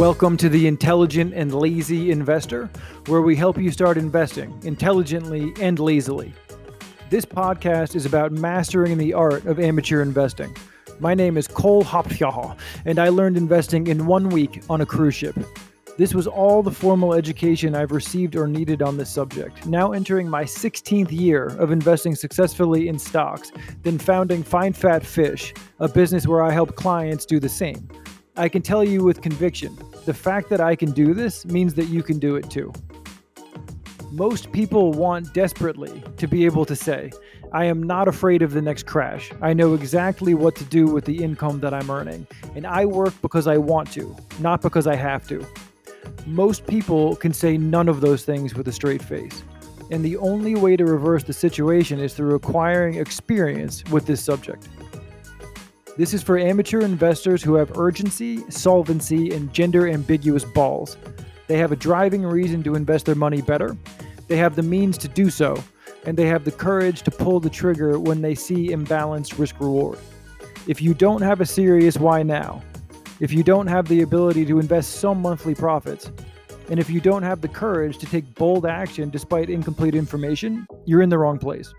Welcome to the Intelligent and Lazy Investor, where we help you start investing intelligently and lazily. This podcast is about mastering the art of amateur investing. My name is Cole Hopfjaw, and I learned investing in one week on a cruise ship. This was all the formal education I've received or needed on this subject. Now entering my 16th year of investing successfully in stocks, then founding Find Fat Fish, a business where I help clients do the same. I can tell you with conviction the fact that I can do this means that you can do it too. Most people want desperately to be able to say, I am not afraid of the next crash. I know exactly what to do with the income that I'm earning, and I work because I want to, not because I have to. Most people can say none of those things with a straight face. And the only way to reverse the situation is through acquiring experience with this subject. This is for amateur investors who have urgency, solvency, and gender ambiguous balls. They have a driving reason to invest their money better, they have the means to do so, and they have the courage to pull the trigger when they see imbalanced risk reward. If you don't have a serious why now, if you don't have the ability to invest some monthly profits, and if you don't have the courage to take bold action despite incomplete information, you're in the wrong place.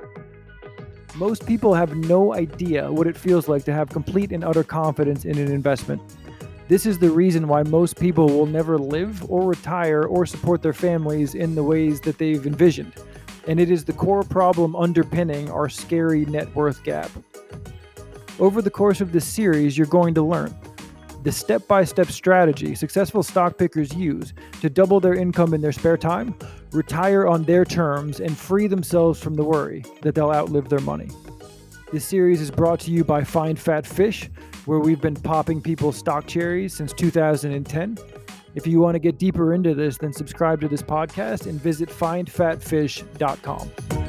Most people have no idea what it feels like to have complete and utter confidence in an investment. This is the reason why most people will never live or retire or support their families in the ways that they've envisioned. And it is the core problem underpinning our scary net worth gap. Over the course of this series, you're going to learn the step by step strategy successful stock pickers use to double their income in their spare time, retire on their terms, and free themselves from the worry that they'll outlive their money. This series is brought to you by Find Fat Fish, where we've been popping people's stock cherries since 2010. If you want to get deeper into this, then subscribe to this podcast and visit findfatfish.com.